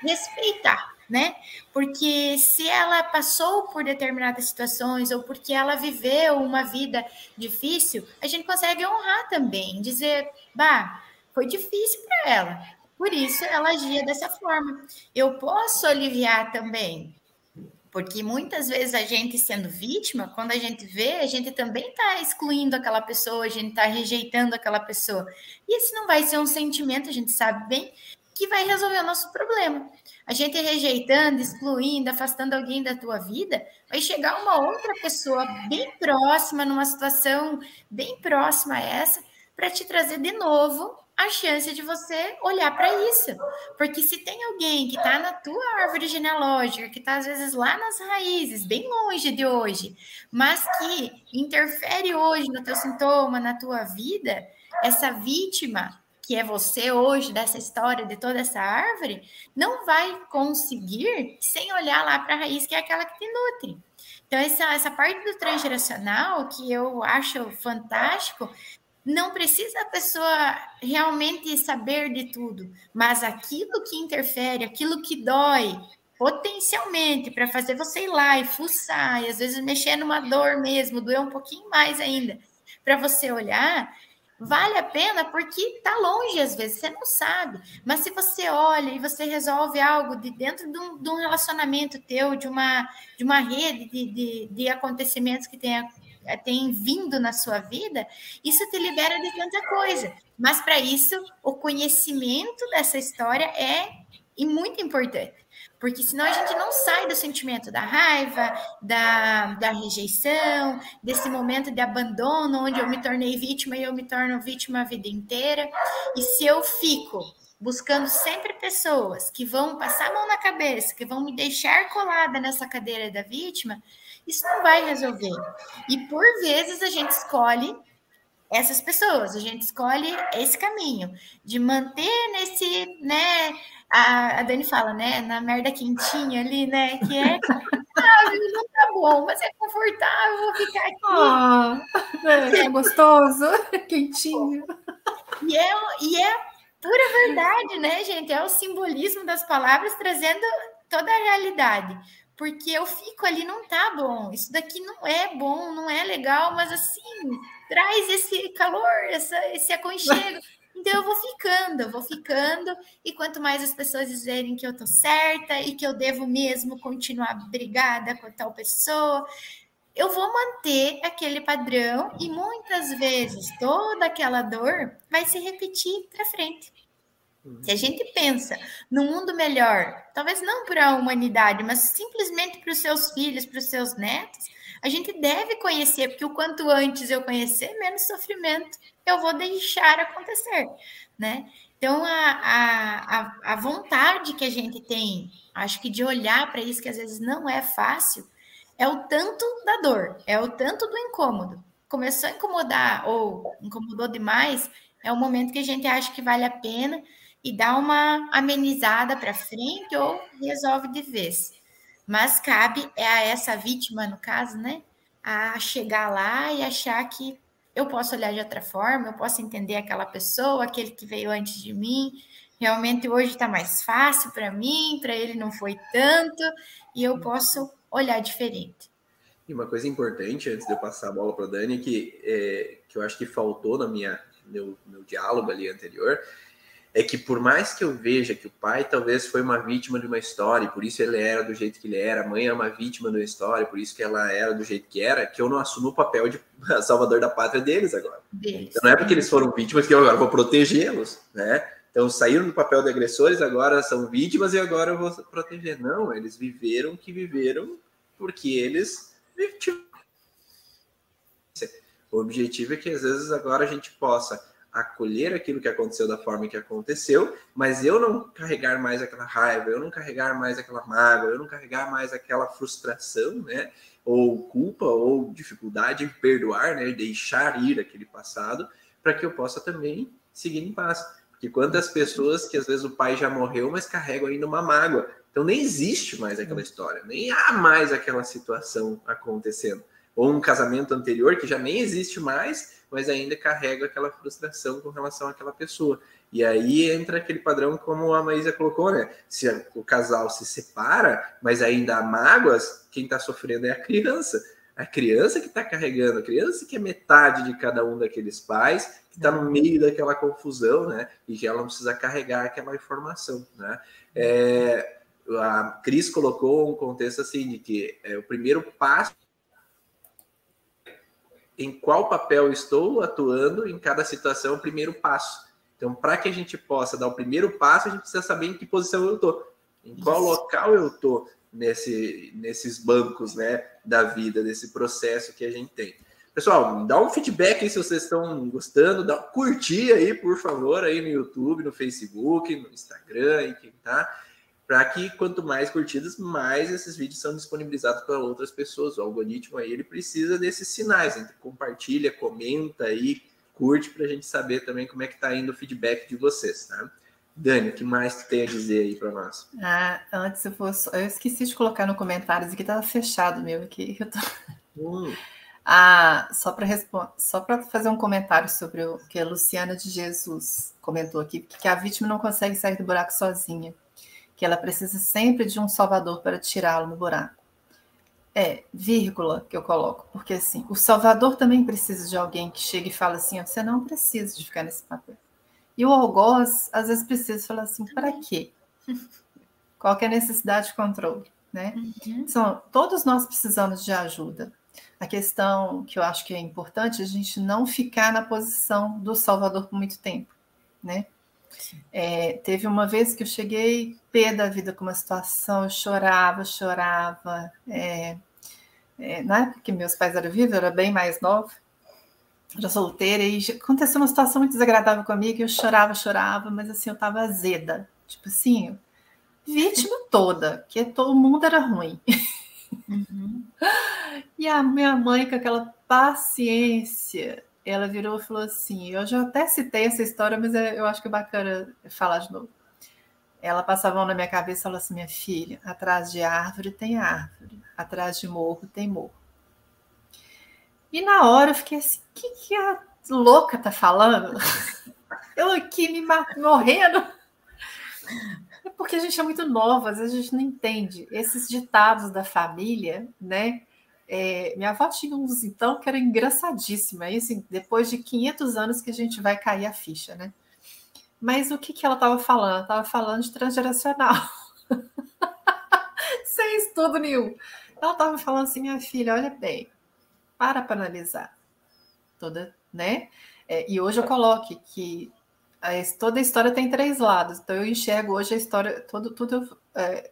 respeitar né? Porque se ela passou por determinadas situações ou porque ela viveu uma vida difícil, a gente consegue honrar também, dizer, bah, foi difícil para ela. Por isso ela agia dessa forma. Eu posso aliviar também, porque muitas vezes a gente sendo vítima, quando a gente vê, a gente também está excluindo aquela pessoa, a gente está rejeitando aquela pessoa. E esse não vai ser um sentimento, a gente sabe bem, que vai resolver o nosso problema. A gente rejeitando, excluindo, afastando alguém da tua vida, vai chegar uma outra pessoa bem próxima, numa situação bem próxima a essa, para te trazer de novo a chance de você olhar para isso. Porque se tem alguém que está na tua árvore genealógica, que está às vezes lá nas raízes, bem longe de hoje, mas que interfere hoje no teu sintoma, na tua vida, essa vítima que é você hoje, dessa história, de toda essa árvore, não vai conseguir sem olhar lá para a raiz, que é aquela que te nutre. Então, essa, essa parte do transgeracional, que eu acho fantástico, não precisa a pessoa realmente saber de tudo, mas aquilo que interfere, aquilo que dói, potencialmente, para fazer você ir lá e fuçar, e às vezes mexer numa dor mesmo, doer um pouquinho mais ainda, para você olhar, Vale a pena porque está longe às vezes, você não sabe. Mas se você olha e você resolve algo de dentro de um, de um relacionamento teu, de uma, de uma rede de, de, de acontecimentos que tenha, tem vindo na sua vida, isso te libera de tanta coisa. Mas para isso, o conhecimento dessa história é e muito importante. Porque senão a gente não sai do sentimento da raiva, da, da rejeição, desse momento de abandono, onde eu me tornei vítima e eu me torno vítima a vida inteira. E se eu fico buscando sempre pessoas que vão passar a mão na cabeça, que vão me deixar colada nessa cadeira da vítima, isso não vai resolver. E por vezes a gente escolhe essas pessoas, a gente escolhe esse caminho de manter nesse, né, a, a Dani fala, né? Na merda quentinha ali, né? Que é confortável, não tá bom, mas é confortável, vou ficar aqui. Oh, é, gostoso, quentinho. E é, e é pura verdade, né, gente? É o simbolismo das palavras trazendo toda a realidade. Porque eu fico ali, não tá bom. Isso daqui não é bom, não é legal, mas assim, traz esse calor, essa, esse aconchego. Então eu vou ficando, eu vou ficando, e quanto mais as pessoas dizerem que eu tô certa e que eu devo mesmo continuar brigada com tal pessoa, eu vou manter aquele padrão e muitas vezes toda aquela dor vai se repetir para frente. Se a gente pensa num mundo melhor, talvez não para a humanidade, mas simplesmente para os seus filhos, para os seus netos, a gente deve conhecer, porque o quanto antes eu conhecer, menos sofrimento eu vou deixar acontecer, né? Então, a, a, a vontade que a gente tem, acho que de olhar para isso, que às vezes não é fácil, é o tanto da dor, é o tanto do incômodo. Começou a incomodar ou incomodou demais, é o momento que a gente acha que vale a pena e dá uma amenizada para frente ou resolve de vez. Mas cabe é a essa vítima, no caso, né, a chegar lá e achar que eu posso olhar de outra forma, eu posso entender aquela pessoa, aquele que veio antes de mim. Realmente hoje está mais fácil para mim, para ele não foi tanto, e eu posso olhar diferente. E uma coisa importante, antes de eu passar a bola para a Dani, que, é, que eu acho que faltou na minha meu, meu diálogo ali anterior, é que por mais que eu veja que o pai talvez foi uma vítima de uma história, e por isso ele era do jeito que ele era, a mãe era uma vítima de uma história, por isso que ela era do jeito que era, que eu não assumo o papel de salvador da pátria deles agora. Deles. Então não é porque eles foram vítimas que eu agora vou protegê-los, né? Então saíram do papel de agressores, agora são vítimas e agora eu vou proteger. Não, eles viveram o que viveram porque eles o objetivo é que às vezes agora a gente possa acolher aquilo que aconteceu da forma que aconteceu, mas eu não carregar mais aquela raiva, eu não carregar mais aquela mágoa, eu não carregar mais aquela frustração, né? Ou culpa ou dificuldade em perdoar, né? Deixar ir aquele passado, para que eu possa também seguir em paz. Porque quantas pessoas que às vezes o pai já morreu, mas carregam ainda uma mágoa. Então nem existe mais aquela história, nem há mais aquela situação acontecendo. Ou um casamento anterior que já nem existe mais, mas ainda carrega aquela frustração com relação àquela pessoa. E aí entra aquele padrão, como a Maísa colocou, né? Se o casal se separa, mas ainda há mágoas, quem está sofrendo é a criança. A criança que está carregando, a criança que é metade de cada um daqueles pais, que está no meio daquela confusão, né? E que ela não precisa carregar aquela informação, né? É, a Cris colocou um contexto assim de que é, o primeiro passo em qual papel estou atuando em cada situação, o primeiro passo. Então, para que a gente possa dar o primeiro passo, a gente precisa saber em que posição eu estou, em qual Isso. local eu estou nesse, nesses bancos né, da vida, desse processo que a gente tem. Pessoal, dá um feedback aí se vocês estão gostando, dá curtir aí, por favor, aí no YouTube, no Facebook, no Instagram, aí quem tá para que quanto mais curtidas, mais esses vídeos são disponibilizados para outras pessoas. O algoritmo aí ele precisa desses sinais, então compartilha, comenta aí, curte para a gente saber também como é que está indo o feedback de vocês, tá? Dani, o que mais tu tem a dizer aí para nós? Ah, antes eu fosse, eu esqueci de colocar no comentários aqui, estava fechado meu aqui. Eu tô... Hum. Ah, só para só para fazer um comentário sobre o que a Luciana de Jesus comentou aqui, que a vítima não consegue sair do buraco sozinha que ela precisa sempre de um salvador para tirá-lo no buraco. É, vírgula que eu coloco, porque assim, o salvador também precisa de alguém que chegue e fale assim: você não precisa de ficar nesse papel. E o algoz, às vezes, precisa falar assim: para quê? Qual é a necessidade de controle? Né? Uhum. Então, todos nós precisamos de ajuda. A questão que eu acho que é importante é a gente não ficar na posição do salvador por muito tempo. Né? É, teve uma vez que eu cheguei pé da vida com uma situação, eu chorava, chorava. É, é, na época que meus pais eram vivos, eu era bem mais nova, era solteira, e aconteceu uma situação muito desagradável comigo, eu chorava, chorava, mas assim, eu estava azeda. Tipo assim, vítima toda, que todo mundo era ruim. Uhum. E a minha mãe, com aquela paciência, ela virou e falou assim: eu já até citei essa história, mas é, eu acho que é bacana falar de novo. Ela passava a mão na minha cabeça e falou assim: minha filha, atrás de árvore tem árvore, atrás de morro tem morro. E na hora eu fiquei assim: o que, que a louca tá falando? Eu aqui me morrendo. É porque a gente é muito nova, às vezes a gente não entende. Esses ditados da família, né? É, minha avó tinha uns então que era engraçadíssima. E assim, depois de 500 anos que a gente vai cair a ficha, né? Mas o que, que ela estava falando? Estava falando de transgeracional. Sem estudo nenhum. Ela estava falando assim, minha filha, olha bem, para para analisar. Toda, né? É, e hoje eu coloque que a, toda a história tem três lados. Então eu enxergo hoje a história, todo, tudo, é,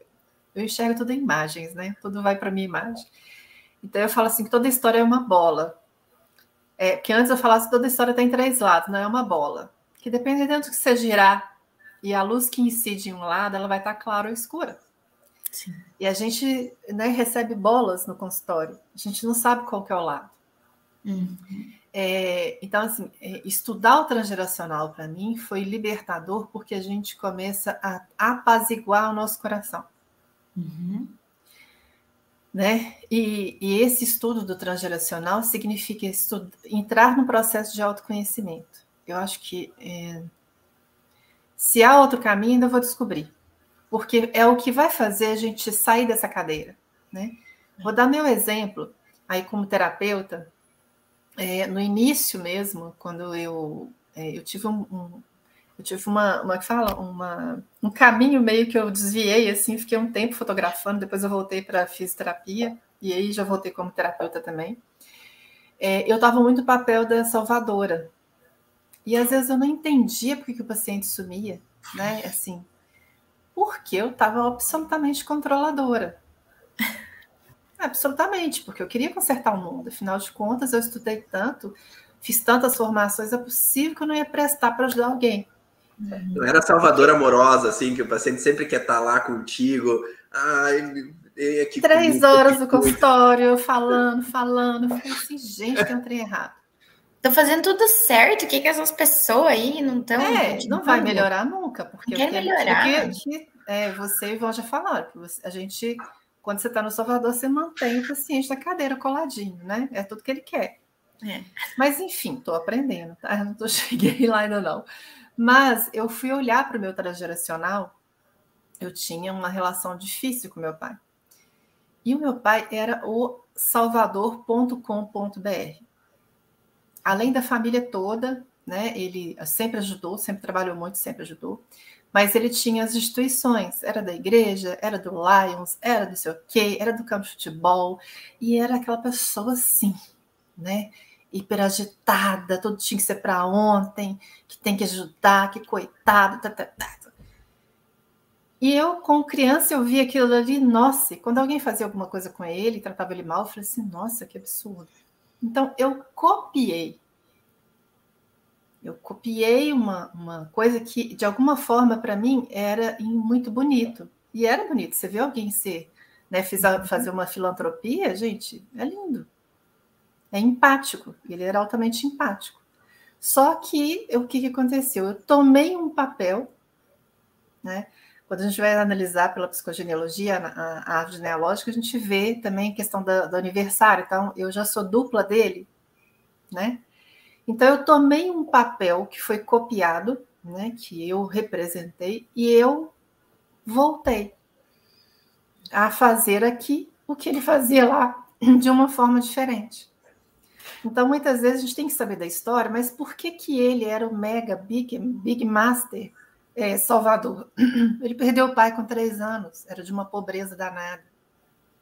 eu enxergo tudo em imagens, né? Tudo vai para minha imagem. Então eu falo assim que toda história é uma bola. É, que antes eu falasse que toda história tem três lados, não é uma bola. Que dependendo do que você girar e a luz que incide em um lado, ela vai estar clara ou escura. Sim. E a gente né, recebe bolas no consultório. A gente não sabe qual que é o lado. Uhum. É, então, assim, é, estudar o transgeracional para mim foi libertador porque a gente começa a apaziguar o nosso coração. Uhum. Né? E, e, esse estudo do transgeracional significa entrar no processo de autoconhecimento. Eu acho que é, se há outro caminho, ainda vou descobrir. Porque é o que vai fazer a gente sair dessa cadeira. Né? Vou dar meu exemplo aí como terapeuta é, no início mesmo, quando eu, é, eu tive um, um, eu tive uma, uma que fala, uma, um caminho meio que eu desviei, assim, fiquei um tempo fotografando, depois eu voltei para fisioterapia, e aí já voltei como terapeuta também. É, eu estava muito no papel da salvadora, e às vezes eu não entendia por que o paciente sumia, né, assim, porque eu estava absolutamente controladora. Absolutamente, porque eu queria consertar o mundo. Afinal de contas, eu estudei tanto, fiz tantas formações, é possível que eu não ia prestar para ajudar alguém. Não era salvadora amorosa, assim, que o paciente sempre quer estar tá lá contigo. Ai, aqui Três comigo, horas no consultório, falando, falando. Eu falei assim, gente, tem um trem errado. Tô fazendo tudo certo, o que, que essas pessoas aí não estão. É, não vai melhorar nunca, porque quer melhorar. Porque, é, você e o Ivan já falaram, a gente quando você está no Salvador, você mantém o paciente na cadeira coladinho, né? É tudo que ele quer. É. Mas, enfim, estou aprendendo, tá? Não tô, cheguei lá ainda não. Mas eu fui olhar para o meu transgeracional, eu tinha uma relação difícil com meu pai. E o meu pai era o salvador.com.br. Além da família toda, né? Ele sempre ajudou, sempre trabalhou muito, sempre ajudou mas ele tinha as instituições, era da igreja, era do Lions, era do seu quê, era do campo de futebol, e era aquela pessoa assim, né? Hiperagitada, tudo tinha que ser para ontem, que tem que ajudar, que coitado, tá, tá, tá. E eu, como criança, eu via aquilo ali, nossa, e quando alguém fazia alguma coisa com ele, tratava ele mal, eu falei assim, nossa, que absurdo. Então, eu copiei eu copiei uma, uma coisa que, de alguma forma, para mim, era muito bonito. E era bonito. Você vê alguém ser, né, fiz uhum. fazer uma filantropia, gente, é lindo. É empático. Ele era altamente empático. Só que o que, que aconteceu? Eu tomei um papel, né? Quando a gente vai analisar pela psicogenealogia, a, a árvore genealógica, a gente vê também a questão da, do aniversário. Então, eu já sou dupla dele, né? Então, eu tomei um papel que foi copiado, né, que eu representei, e eu voltei a fazer aqui o que ele fazia lá de uma forma diferente. Então, muitas vezes a gente tem que saber da história, mas por que, que ele era o mega big, big master é, Salvador? Ele perdeu o pai com três anos, era de uma pobreza danada.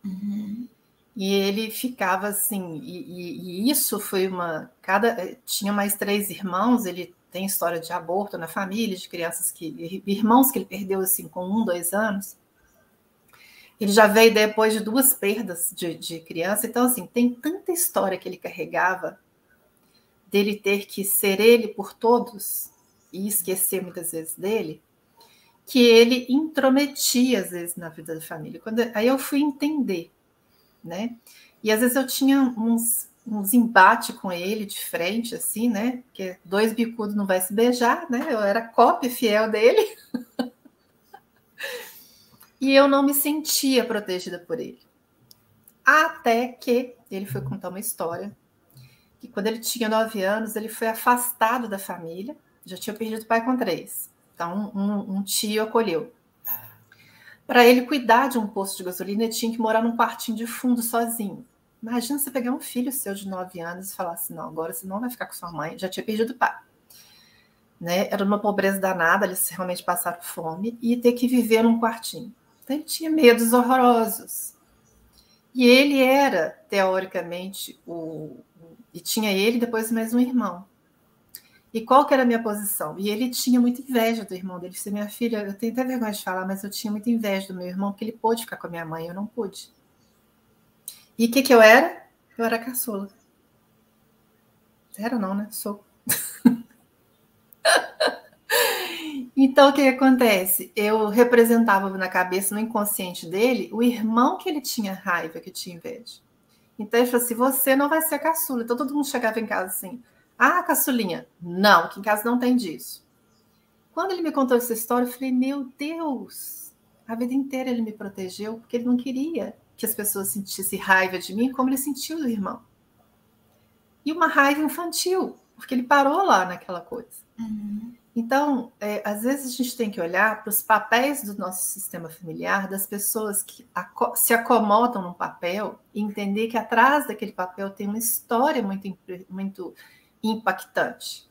Uhum. E ele ficava assim, e, e, e, isso foi uma. Cada eh, tinha mais três irmãos. Ele tem história de aborto na família, de crianças que irmãos que ele perdeu assim com um, dois anos. Ele já veio depois de duas perdas de, de criança. Então assim tem tanta história que ele carregava dele ter que ser ele por todos e esquecer muitas vezes dele, que ele intrometia às vezes na vida da família. Quando aí eu fui entender né? E às vezes eu tinha uns, uns embates com ele de frente, assim, né? Porque dois bicudos não vai se beijar, né? Eu era cópia fiel dele. e eu não me sentia protegida por ele. Até que ele foi contar uma história que quando ele tinha nove anos, ele foi afastado da família, já tinha perdido o pai com três. Então, um, um tio acolheu. Para ele cuidar de um posto de gasolina, ele tinha que morar num quartinho de fundo sozinho. Imagina você pegar um filho seu de 9 anos e falar assim: não, agora você não vai ficar com sua mãe, já tinha perdido o pai. né? Era uma pobreza danada, eles realmente passaram fome e ter que viver num quartinho. Então ele tinha medos horrorosos. E ele era, teoricamente, o. E tinha ele depois mais um irmão. E qual que era a minha posição? E ele tinha muita inveja do irmão dele. Disse, minha filha, eu tenho até vergonha de falar, mas eu tinha muita inveja do meu irmão, porque ele pôde ficar com a minha mãe, eu não pude. E o que, que eu era? Eu era caçula. Era não, né? Sou. então, o que, que acontece? Eu representava na cabeça, no inconsciente dele, o irmão que ele tinha raiva, que tinha inveja. Então, ele falou assim: você não vai ser caçula. Então, todo mundo chegava em casa assim ah, caçulinha. Não, aqui em casa não tem disso. Quando ele me contou essa história, eu falei: Meu Deus, a vida inteira ele me protegeu porque ele não queria que as pessoas sentissem raiva de mim como ele sentiu do irmão. E uma raiva infantil, porque ele parou lá naquela coisa. Uhum. Então, é, às vezes a gente tem que olhar para os papéis do nosso sistema familiar, das pessoas que se acomodam num papel e entender que atrás daquele papel tem uma história muito, muito impactante.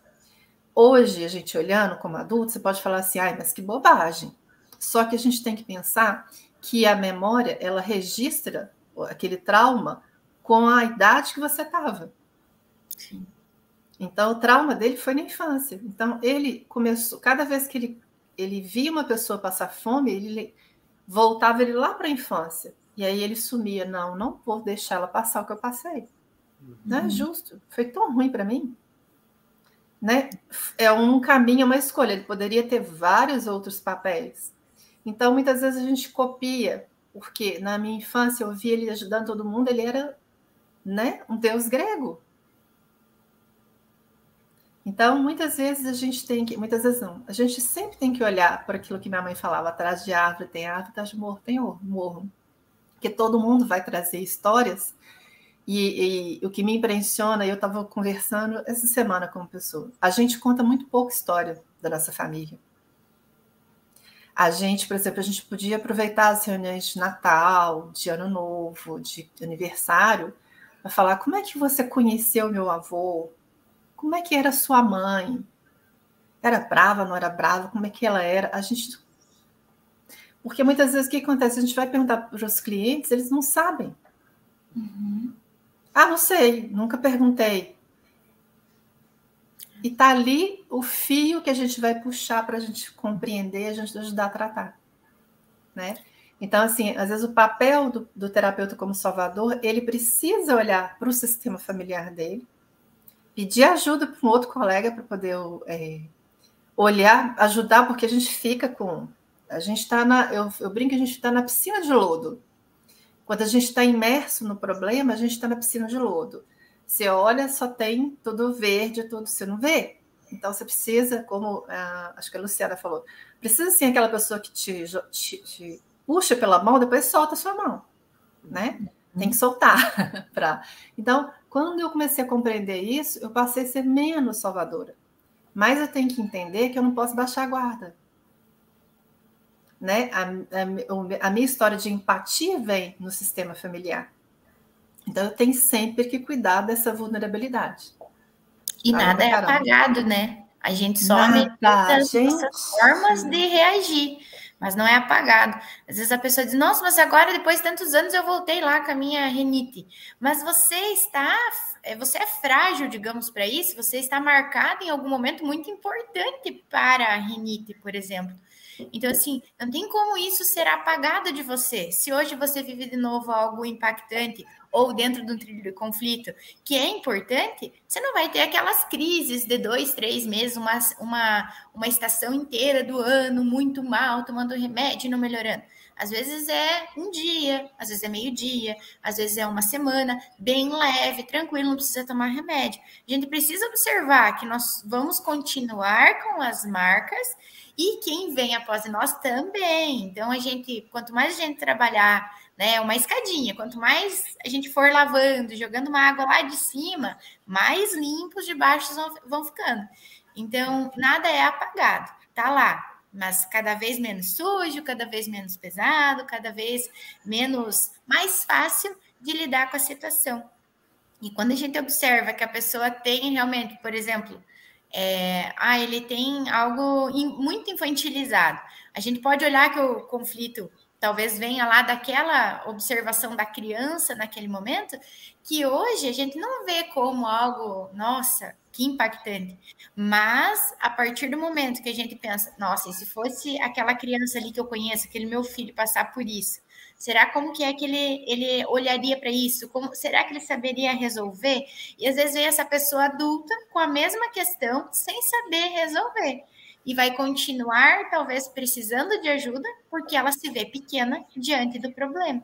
Hoje, a gente olhando como adulto, você pode falar assim, ai, mas que bobagem. Só que a gente tem que pensar que a memória, ela registra aquele trauma com a idade que você estava. Então, o trauma dele foi na infância. Então, ele começou, cada vez que ele, ele via uma pessoa passar fome, ele voltava ele lá para a infância. E aí ele sumia, não, não vou deixar ela passar o que eu passei. Uhum. Não é justo. Foi tão ruim para mim. Né? É um caminho, é uma escolha. Ele poderia ter vários outros papéis. Então, muitas vezes a gente copia, porque na minha infância eu via ele ajudando todo mundo, ele era né, um deus grego. Então, muitas vezes a gente tem que, muitas vezes não, a gente sempre tem que olhar para aquilo que minha mãe falava: atrás de árvore tem árvore, atrás de morro tem morro. Porque todo mundo vai trazer histórias e, e, o que me impressiona, eu estava conversando essa semana com uma pessoa, a gente conta muito pouco história da nossa família. A gente, por exemplo, a gente podia aproveitar as reuniões de Natal, de Ano Novo, de aniversário, para falar como é que você conheceu meu avô, como é que era sua mãe, era brava, não era brava, como é que ela era. A gente. Porque muitas vezes o que acontece? A gente vai perguntar para os clientes, eles não sabem. Uhum. Ah, não sei, nunca perguntei. E tá ali o fio que a gente vai puxar para a gente compreender, a gente ajudar a tratar, né? Então, assim, às vezes o papel do, do terapeuta como salvador, ele precisa olhar para o sistema familiar dele, pedir ajuda para um outro colega para poder é, olhar, ajudar, porque a gente fica com. A gente está na. Eu, eu brinco que a gente está na piscina de lodo. Quando a gente está imerso no problema, a gente está na piscina de lodo. Você olha, só tem tudo verde, tudo você não vê. Então você precisa, como acho que a Luciana falou, precisa sim aquela pessoa que te, te, te puxa pela mão, depois solta a sua mão, né? Tem que soltar. pra... Então, quando eu comecei a compreender isso, eu passei a ser menos salvadora. Mas eu tenho que entender que eu não posso baixar a guarda né? A, a, a minha história de empatia vem no sistema familiar. Então eu tenho sempre que cuidar dessa vulnerabilidade. E nada é apagado, né? A gente só medita gente... formas de reagir, mas não é apagado. Às vezes a pessoa diz: Nossa, mas agora, depois de tantos anos, eu voltei lá com a minha renite. Mas você está, é, você é frágil, digamos, para isso, você está marcado em algum momento muito importante para a renite, por exemplo. Então, assim, não tem como isso ser apagado de você. Se hoje você vive de novo algo impactante ou dentro de um trilho de conflito que é importante, você não vai ter aquelas crises de dois, três meses, uma, uma, uma estação inteira do ano muito mal, tomando remédio e não melhorando. Às vezes é um dia, às vezes é meio-dia, às vezes é uma semana, bem leve, tranquilo, não precisa tomar remédio. A gente precisa observar que nós vamos continuar com as marcas e quem vem após nós também. Então, a gente, quanto mais a gente trabalhar, né, uma escadinha, quanto mais a gente for lavando, jogando uma água lá de cima, mais limpos de baixo vão, vão ficando. Então, nada é apagado, tá lá, mas cada vez menos sujo, cada vez menos pesado, cada vez menos mais fácil de lidar com a situação. E quando a gente observa que a pessoa tem realmente, por exemplo, é, ah, ele tem algo in, muito infantilizado. A gente pode olhar que o conflito talvez venha lá daquela observação da criança naquele momento, que hoje a gente não vê como algo, nossa, que impactante. Mas a partir do momento que a gente pensa, nossa, e se fosse aquela criança ali que eu conheço, aquele meu filho passar por isso, será como que é que ele, ele olharia para isso? Como será que ele saberia resolver? E às vezes vem essa pessoa adulta com a mesma questão sem saber resolver e vai continuar, talvez, precisando de ajuda, porque ela se vê pequena diante do problema.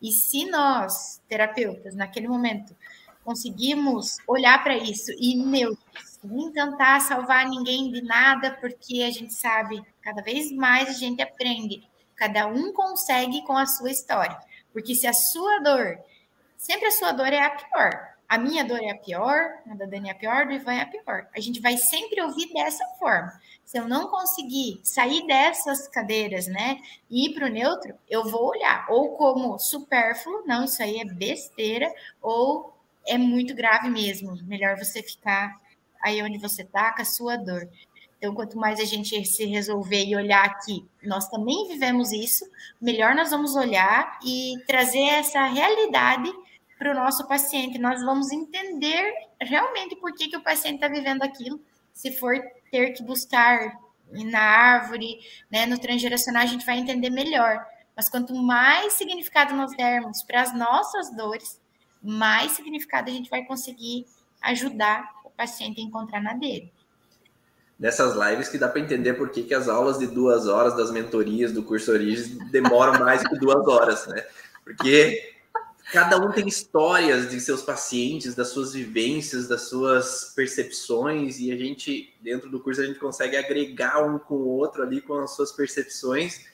E se nós, terapeutas, naquele momento, conseguimos olhar para isso e neutros, nem tentar salvar ninguém de nada, porque a gente sabe, cada vez mais a gente aprende, cada um consegue com a sua história. Porque se a sua dor, sempre a sua dor é a pior, a minha dor é a pior, a da Dani é a pior, do Ivan é a pior. A gente vai sempre ouvir dessa forma. Se eu não conseguir sair dessas cadeiras, né, e ir para o neutro, eu vou olhar ou como supérfluo, não, isso aí é besteira, ou é muito grave mesmo. Melhor você ficar aí onde você está com a sua dor. Então, quanto mais a gente se resolver e olhar aqui, nós também vivemos isso, melhor nós vamos olhar e trazer essa realidade para o nosso paciente. Nós vamos entender realmente por que, que o paciente está vivendo aquilo. Se for ter que buscar na árvore, né, no transgeracional, a gente vai entender melhor. Mas quanto mais significado nós dermos para as nossas dores, mais significado a gente vai conseguir ajudar o paciente a encontrar na dele. Nessas lives que dá para entender por que, que as aulas de duas horas das mentorias do curso Origens demoram mais que duas horas, né? Porque Cada um tem histórias de seus pacientes, das suas vivências, das suas percepções, e a gente, dentro do curso, a gente consegue agregar um com o outro ali com as suas percepções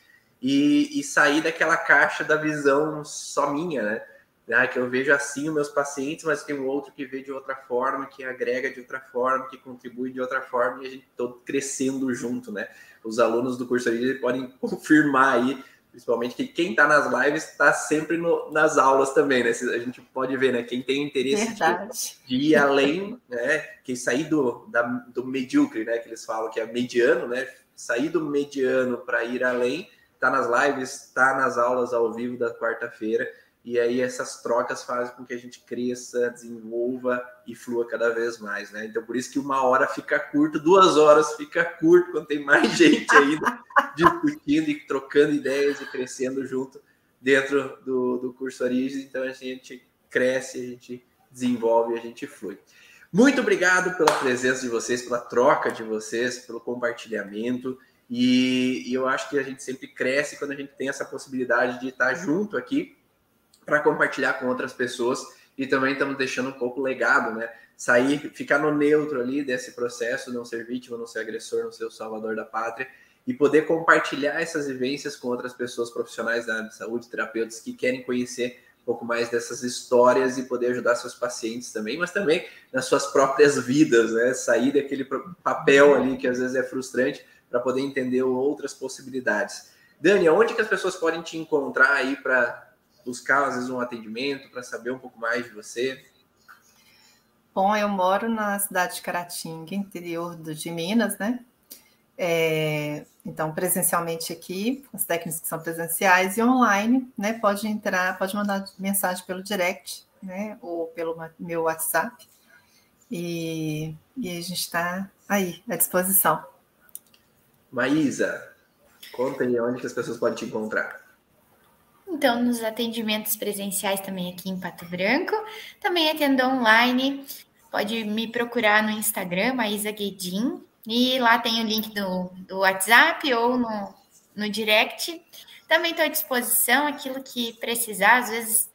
e, e sair daquela caixa da visão só minha, né? Ah, que eu vejo assim os meus pacientes, mas tem um outro que vê de outra forma, que agrega de outra forma, que contribui de outra forma, e a gente todo crescendo junto, né? Os alunos do curso ali podem confirmar aí Principalmente que quem está nas lives está sempre no, nas aulas também, né? A gente pode ver, né? Quem tem interesse de, de, ir além, né? Quem sair do, da, do medíocre, né? Que eles falam que é mediano, né? Sair do mediano para ir além, está nas lives, está nas aulas ao vivo da quarta-feira. E aí essas trocas fazem com que a gente cresça, desenvolva e flua cada vez mais, né? Então por isso que uma hora fica curto, duas horas fica curto quando tem mais gente ainda discutindo e trocando ideias e crescendo junto dentro do, do curso Origens. Então a gente cresce, a gente desenvolve, a gente flui. Muito obrigado pela presença de vocês, pela troca de vocês, pelo compartilhamento. E, e eu acho que a gente sempre cresce quando a gente tem essa possibilidade de estar junto aqui para compartilhar com outras pessoas e também estamos deixando um pouco legado, né? Sair, ficar no neutro ali desse processo, não ser vítima, não ser agressor, não ser o salvador da pátria e poder compartilhar essas vivências com outras pessoas profissionais da saúde, terapeutas que querem conhecer um pouco mais dessas histórias e poder ajudar seus pacientes também, mas também nas suas próprias vidas, né? Sair daquele papel ali que às vezes é frustrante para poder entender outras possibilidades. Dani, onde que as pessoas podem te encontrar aí para buscar, às vezes, um atendimento para saber um pouco mais de você? Bom, eu moro na cidade de Caratinga, interior de Minas, né? É, então, presencialmente aqui, as técnicas que são presenciais e online, né? Pode entrar, pode mandar mensagem pelo direct, né? Ou pelo meu WhatsApp. E, e a gente está aí, à disposição. Maísa, conta aí onde que as pessoas podem te encontrar. Então, nos atendimentos presenciais também aqui em Pato Branco, também atendo online. Pode me procurar no Instagram, Maísa Guedin, e lá tem o link do, do WhatsApp ou no, no direct. Também estou à disposição, aquilo que precisar, às vezes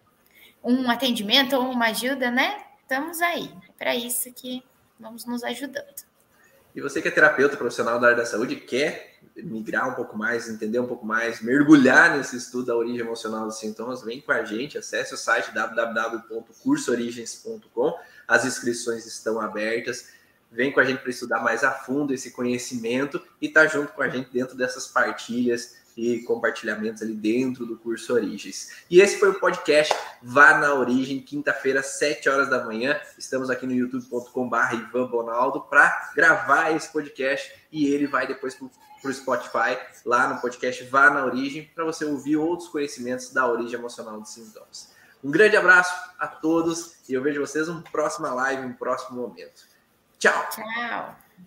um atendimento ou uma ajuda, né? Estamos aí. É para isso que vamos nos ajudando. E você que é terapeuta profissional da área da saúde, quer migrar um pouco mais, entender um pouco mais, mergulhar nesse estudo da origem emocional dos sintomas, vem com a gente, acesse o site www.cursoorigens.com. As inscrições estão abertas. Vem com a gente para estudar mais a fundo esse conhecimento e tá junto com a gente dentro dessas partilhas e compartilhamentos ali dentro do curso Origens. E esse foi o podcast Vá na Origem, quinta-feira, 7 horas da manhã. Estamos aqui no youtube.com.br Ivan Bonaldo para gravar esse podcast e ele vai depois para o Spotify, lá no podcast Vá na Origem, para você ouvir outros conhecimentos da origem emocional dos sintomas. Um grande abraço a todos e eu vejo vocês numa próxima live, um próximo momento. Tchau. Tchau.